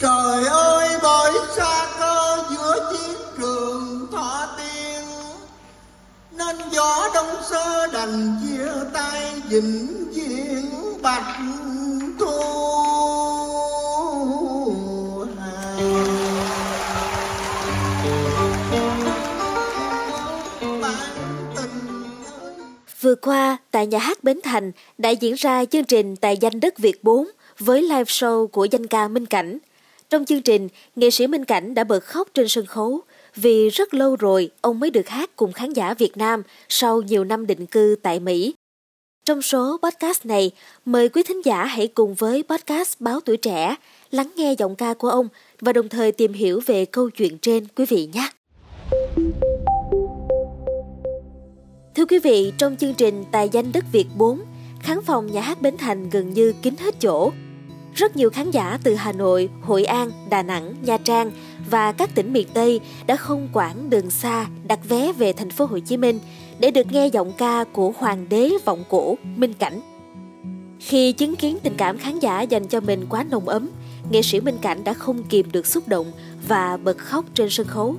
Trời ơi bởi xa cơ giữa chiến trường thọ tiên Nên gió đông sơ đành chia tay vĩnh viễn bạch thu hà Vừa qua, tại nhà hát Bến Thành đã diễn ra chương trình Tài danh đất Việt 4 với live show của danh ca Minh Cảnh. Trong chương trình, nghệ sĩ Minh Cảnh đã bật khóc trên sân khấu vì rất lâu rồi ông mới được hát cùng khán giả Việt Nam sau nhiều năm định cư tại Mỹ. Trong số podcast này, mời quý thính giả hãy cùng với podcast Báo Tuổi Trẻ lắng nghe giọng ca của ông và đồng thời tìm hiểu về câu chuyện trên quý vị nhé. Thưa quý vị, trong chương trình Tài danh đất Việt 4, khán phòng nhà hát Bến Thành gần như kín hết chỗ. Rất nhiều khán giả từ Hà Nội, Hội An, Đà Nẵng, Nha Trang và các tỉnh miền Tây đã không quản đường xa đặt vé về thành phố Hồ Chí Minh để được nghe giọng ca của hoàng đế vọng cổ Minh Cảnh. Khi chứng kiến tình cảm khán giả dành cho mình quá nồng ấm, nghệ sĩ Minh Cảnh đã không kìm được xúc động và bật khóc trên sân khấu.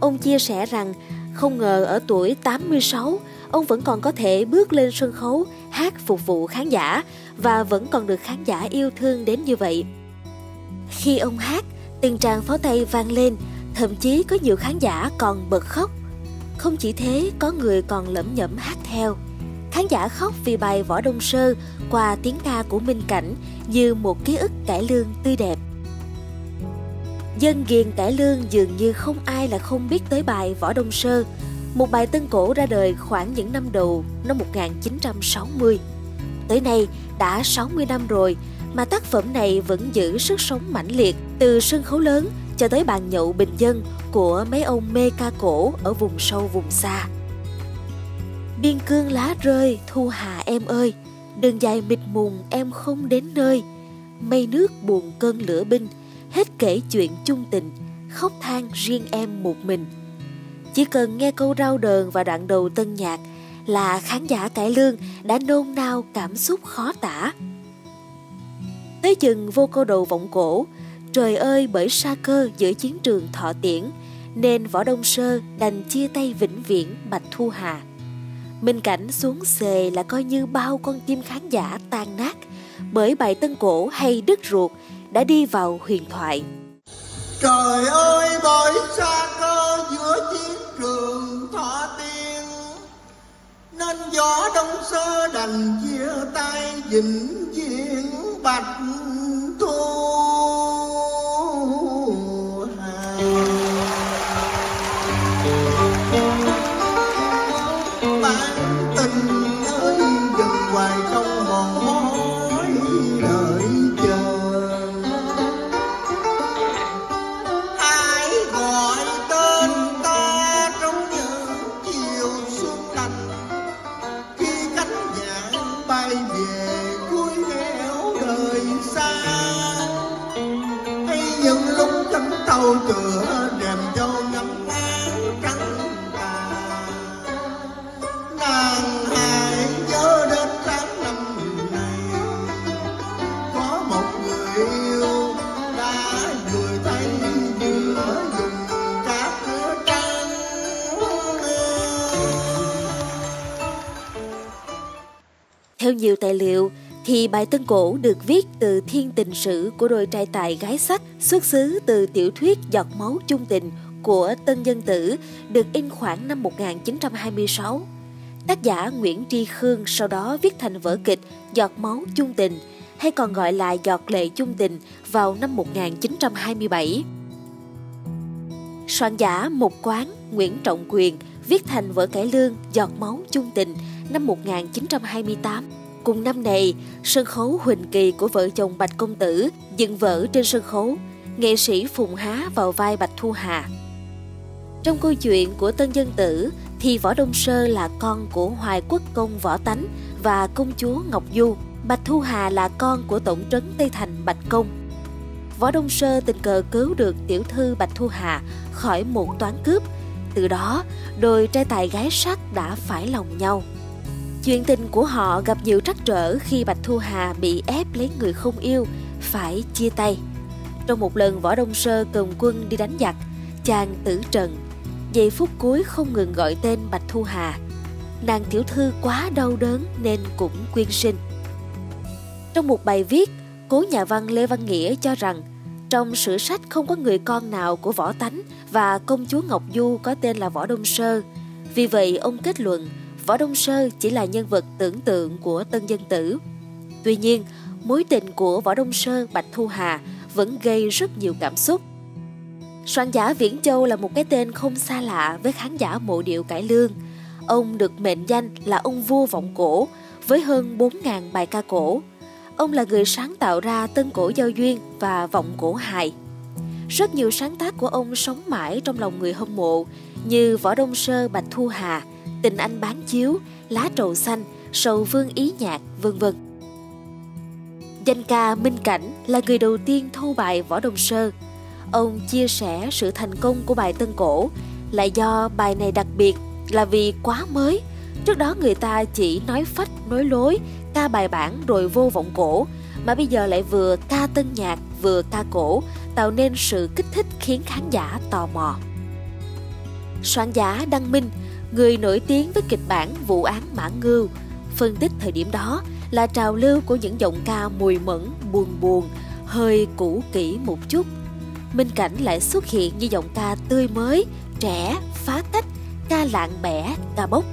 Ông chia sẻ rằng không ngờ ở tuổi 86, ông vẫn còn có thể bước lên sân khấu hát phục vụ khán giả và vẫn còn được khán giả yêu thương đến như vậy. Khi ông hát, từng tràng pháo tay vang lên, thậm chí có nhiều khán giả còn bật khóc. Không chỉ thế, có người còn lẩm nhẩm hát theo. Khán giả khóc vì bài Võ Đông Sơ qua tiếng ca của Minh Cảnh như một ký ức cải lương tươi đẹp. Dân ghiền cải lương dường như không ai là không biết tới bài Võ Đông Sơ, một bài tân cổ ra đời khoảng những năm đầu năm 1960. Tới nay đã 60 năm rồi mà tác phẩm này vẫn giữ sức sống mãnh liệt từ sân khấu lớn cho tới bàn nhậu bình dân của mấy ông mê ca cổ ở vùng sâu vùng xa. Biên cương lá rơi thu hà em ơi, đường dài mịt mùng em không đến nơi, mây nước buồn cơn lửa binh, hết kể chuyện chung tình, khóc than riêng em một mình. Chỉ cần nghe câu rau đờn và đoạn đầu tân nhạc là khán giả cải lương đã nôn nao cảm xúc khó tả. Tới chừng vô câu đầu vọng cổ, trời ơi bởi sa cơ giữa chiến trường thọ tiễn, nên Võ Đông Sơ đành chia tay vĩnh viễn Bạch Thu Hà. Minh cảnh xuống xề là coi như bao con chim khán giả tan nát bởi bài tân cổ hay đứt ruột đã đi vào huyền thoại. Trời ơi, bởi xa cơ giữa chiến trường thỏa tiên, Nên gió đông sơ đành chia tay vĩnh viễn bạch nhiều tài liệu, thì bài Tân Cổ được viết từ thiên tình sử của đôi trai tài gái sắc xuất xứ từ tiểu thuyết Giọt máu chung tình của Tân Dân Tử được in khoảng năm 1926. Tác giả Nguyễn Tri Khương sau đó viết thành vở kịch Giọt máu chung tình hay còn gọi là Giọt lệ chung tình vào năm 1927. Soạn giả Một Quán Nguyễn Trọng Quyền viết thành vở cải lương Giọt máu chung tình năm 1928. Cùng năm này, sân khấu Huỳnh Kỳ của vợ chồng Bạch Công Tử dựng vỡ trên sân khấu, nghệ sĩ Phùng Há vào vai Bạch Thu Hà. Trong câu chuyện của Tân Dân Tử thì Võ Đông Sơ là con của Hoài Quốc Công Võ Tánh và công chúa Ngọc Du. Bạch Thu Hà là con của tổng trấn Tây Thành Bạch Công. Võ Đông Sơ tình cờ cứu được tiểu thư Bạch Thu Hà khỏi một toán cướp. Từ đó, đôi trai tài gái sắc đã phải lòng nhau. Chuyện tình của họ gặp nhiều trắc trở khi Bạch Thu Hà bị ép lấy người không yêu, phải chia tay. Trong một lần Võ Đông Sơ cầm quân đi đánh giặc, chàng tử trần. Giây phút cuối không ngừng gọi tên Bạch Thu Hà. Nàng tiểu thư quá đau đớn nên cũng quyên sinh. Trong một bài viết, cố nhà văn Lê Văn Nghĩa cho rằng trong sử sách không có người con nào của Võ Tánh và công chúa Ngọc Du có tên là Võ Đông Sơ. Vì vậy ông kết luận Võ Đông Sơ chỉ là nhân vật tưởng tượng của tân dân tử. Tuy nhiên, mối tình của Võ Đông Sơ Bạch Thu Hà vẫn gây rất nhiều cảm xúc. Soạn giả Viễn Châu là một cái tên không xa lạ với khán giả mộ điệu cải lương. Ông được mệnh danh là ông vua vọng cổ với hơn 4.000 bài ca cổ. Ông là người sáng tạo ra tân cổ giao duyên và vọng cổ hài. Rất nhiều sáng tác của ông sống mãi trong lòng người hâm mộ như Võ Đông Sơ Bạch Thu Hà, Tình Anh Bán Chiếu, Lá Trầu Xanh, Sầu Vương Ý Nhạc, vân vân. Danh ca Minh Cảnh là người đầu tiên thâu bài Võ Đông Sơ. Ông chia sẻ sự thành công của bài Tân Cổ là do bài này đặc biệt là vì quá mới. Trước đó người ta chỉ nói phách, nói lối, ca bài bản rồi vô vọng cổ, mà bây giờ lại vừa ca tân nhạc vừa ca cổ, tạo nên sự kích thích khiến khán giả tò mò. Soạn giả Đăng Minh, người nổi tiếng với kịch bản vụ án Mã Ngưu, phân tích thời điểm đó là trào lưu của những giọng ca mùi mẫn, buồn buồn, hơi cũ kỹ một chút. Minh Cảnh lại xuất hiện như giọng ca tươi mới, trẻ, phá cách, ca lạng bẻ, ca bốc.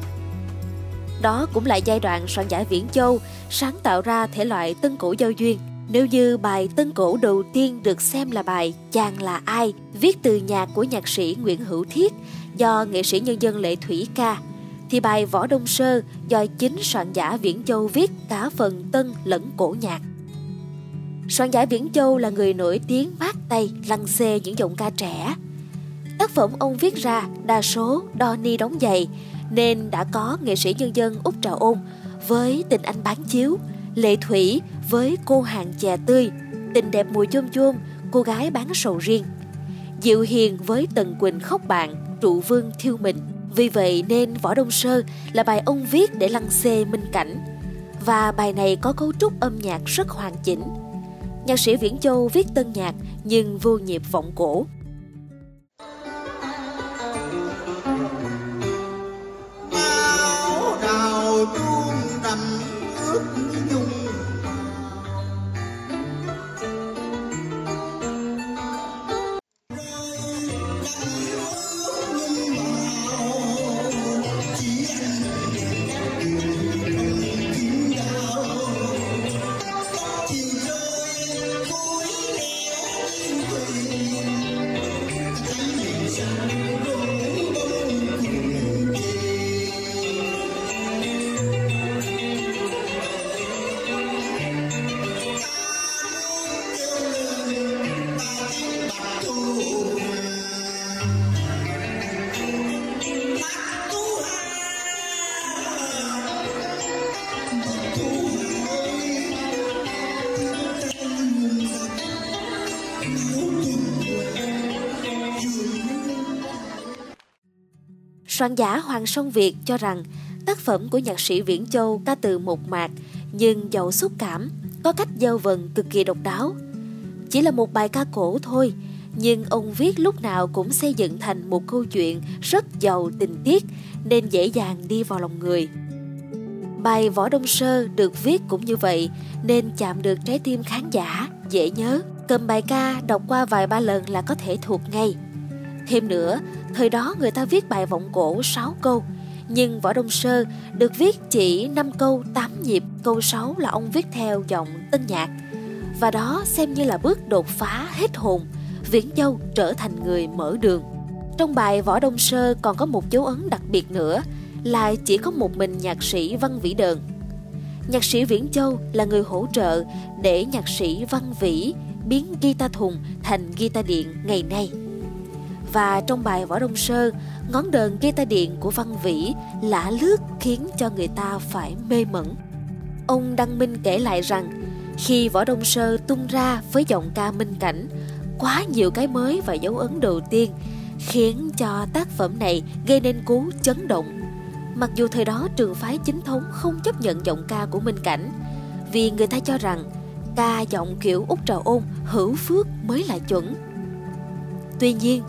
Đó cũng là giai đoạn soạn giả Viễn Châu sáng tạo ra thể loại tân cổ giao duyên. Nếu như bài tân cổ đầu tiên được xem là bài Chàng là ai, viết từ nhạc của nhạc sĩ Nguyễn Hữu Thiết do nghệ sĩ nhân dân Lệ Thủy ca, thì bài Võ Đông Sơ do chính soạn giả Viễn Châu viết cả phần tân lẫn cổ nhạc. Soạn giả Viễn Châu là người nổi tiếng mát tay lăn xê những giọng ca trẻ. Tác phẩm ông viết ra đa số đo ni đóng giày nên đã có nghệ sĩ nhân dân Úc Trà Ôn với tình anh bán chiếu, Lệ Thủy với cô hàng chè tươi, tình đẹp mùi chôm chôm, cô gái bán sầu riêng. Diệu Hiền với Tần Quỳnh khóc bạn, trụ vương thiêu mình. Vì vậy nên Võ Đông Sơ là bài ông viết để lăng xê minh cảnh. Và bài này có cấu trúc âm nhạc rất hoàn chỉnh. Nhạc sĩ Viễn Châu viết tân nhạc nhưng vô nhịp vọng cổ. Soạn giả Hoàng Song Việt cho rằng tác phẩm của nhạc sĩ Viễn Châu ca từ một mạc nhưng giàu xúc cảm, có cách giao vần cực kỳ độc đáo. Chỉ là một bài ca cổ thôi, nhưng ông viết lúc nào cũng xây dựng thành một câu chuyện rất giàu tình tiết nên dễ dàng đi vào lòng người. Bài Võ Đông Sơ được viết cũng như vậy nên chạm được trái tim khán giả, dễ nhớ. Cầm bài ca đọc qua vài ba lần là có thể thuộc ngay. Thêm nữa, thời đó người ta viết bài vọng cổ 6 câu, nhưng Võ Đông Sơ được viết chỉ 5 câu 8 nhịp, câu 6 là ông viết theo giọng tân nhạc. Và đó xem như là bước đột phá hết hồn, Viễn Châu trở thành người mở đường. Trong bài Võ Đông Sơ còn có một dấu ấn đặc biệt nữa là chỉ có một mình nhạc sĩ Văn Vĩ Đờn. Nhạc sĩ Viễn Châu là người hỗ trợ để nhạc sĩ Văn Vĩ biến guitar thùng thành guitar điện ngày nay. Và trong bài Võ Đông Sơ, ngón đờn guitar điện của Văn Vĩ lã lướt khiến cho người ta phải mê mẩn. Ông Đăng Minh kể lại rằng, khi Võ Đông Sơ tung ra với giọng ca minh cảnh, quá nhiều cái mới và dấu ấn đầu tiên khiến cho tác phẩm này gây nên cú chấn động. Mặc dù thời đó trường phái chính thống không chấp nhận giọng ca của Minh Cảnh, vì người ta cho rằng ca giọng kiểu út trà ôn hữu phước mới là chuẩn. Tuy nhiên,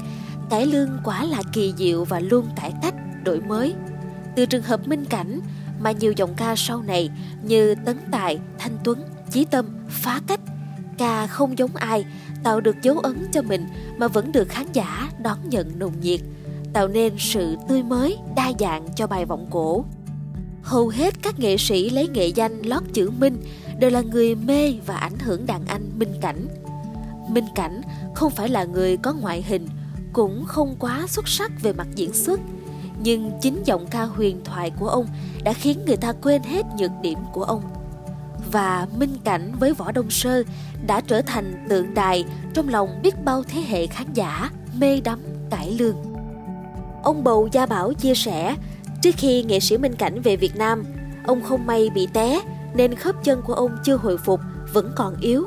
cải lương quả là kỳ diệu và luôn cải cách, đổi mới. Từ trường hợp minh cảnh mà nhiều giọng ca sau này như Tấn Tài, Thanh Tuấn, Chí Tâm, Phá Cách, ca không giống ai, tạo được dấu ấn cho mình mà vẫn được khán giả đón nhận nồng nhiệt, tạo nên sự tươi mới, đa dạng cho bài vọng cổ. Hầu hết các nghệ sĩ lấy nghệ danh lót chữ Minh đều là người mê và ảnh hưởng đàn anh Minh Cảnh. Minh Cảnh không phải là người có ngoại hình, cũng không quá xuất sắc về mặt diễn xuất, nhưng chính giọng ca huyền thoại của ông đã khiến người ta quên hết nhược điểm của ông. Và Minh Cảnh với Võ Đông Sơ đã trở thành tượng đài trong lòng biết bao thế hệ khán giả mê đắm cải lương. Ông Bầu Gia Bảo chia sẻ, trước khi nghệ sĩ Minh Cảnh về Việt Nam, ông không may bị té nên khớp chân của ông chưa hồi phục, vẫn còn yếu.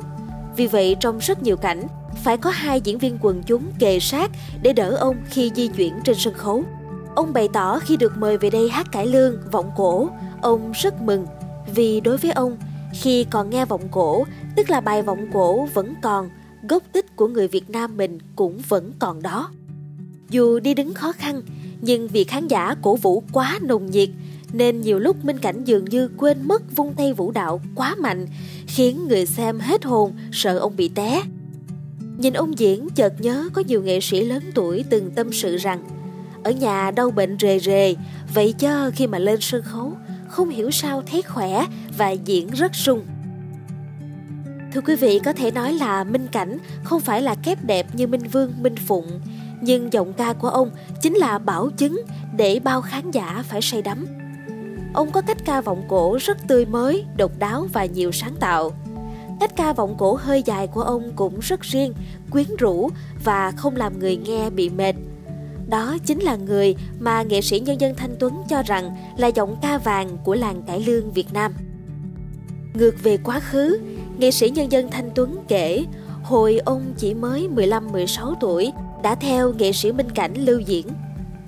Vì vậy trong rất nhiều cảnh, phải có hai diễn viên quần chúng kề sát để đỡ ông khi di chuyển trên sân khấu. Ông bày tỏ khi được mời về đây hát cải lương, vọng cổ, ông rất mừng vì đối với ông, khi còn nghe vọng cổ, tức là bài vọng cổ vẫn còn, gốc tích của người Việt Nam mình cũng vẫn còn đó. Dù đi đứng khó khăn, nhưng vì khán giả cổ vũ quá nồng nhiệt nên nhiều lúc Minh Cảnh dường như quên mất vung tay vũ đạo quá mạnh, khiến người xem hết hồn sợ ông bị té. Nhìn ông diễn chợt nhớ có nhiều nghệ sĩ lớn tuổi từng tâm sự rằng ở nhà đau bệnh rề rề, vậy cho khi mà lên sân khấu không hiểu sao thấy khỏe và diễn rất sung. Thưa quý vị, có thể nói là Minh Cảnh không phải là kép đẹp như Minh Vương, Minh Phụng, nhưng giọng ca của ông chính là bảo chứng để bao khán giả phải say đắm. Ông có cách ca vọng cổ rất tươi mới, độc đáo và nhiều sáng tạo. Cách ca vọng cổ hơi dài của ông cũng rất riêng, quyến rũ và không làm người nghe bị mệt. Đó chính là người mà nghệ sĩ nhân dân Thanh Tuấn cho rằng là giọng ca vàng của làng cải lương Việt Nam. Ngược về quá khứ, nghệ sĩ nhân dân Thanh Tuấn kể hồi ông chỉ mới 15-16 tuổi đã theo nghệ sĩ Minh Cảnh lưu diễn.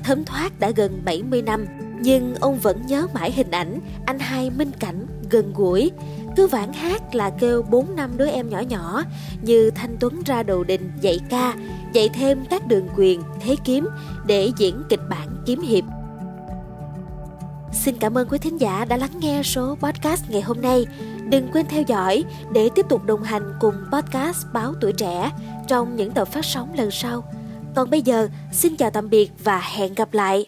Thấm thoát đã gần 70 năm, nhưng ông vẫn nhớ mãi hình ảnh anh hai Minh Cảnh gần gũi. Cứ vãn hát là kêu bốn năm đứa em nhỏ nhỏ như Thanh Tuấn ra đầu đình dạy ca, dạy thêm các đường quyền, thế kiếm để diễn kịch bản kiếm hiệp. Xin cảm ơn quý thính giả đã lắng nghe số podcast ngày hôm nay. Đừng quên theo dõi để tiếp tục đồng hành cùng podcast Báo Tuổi Trẻ trong những tập phát sóng lần sau. Còn bây giờ, xin chào tạm biệt và hẹn gặp lại.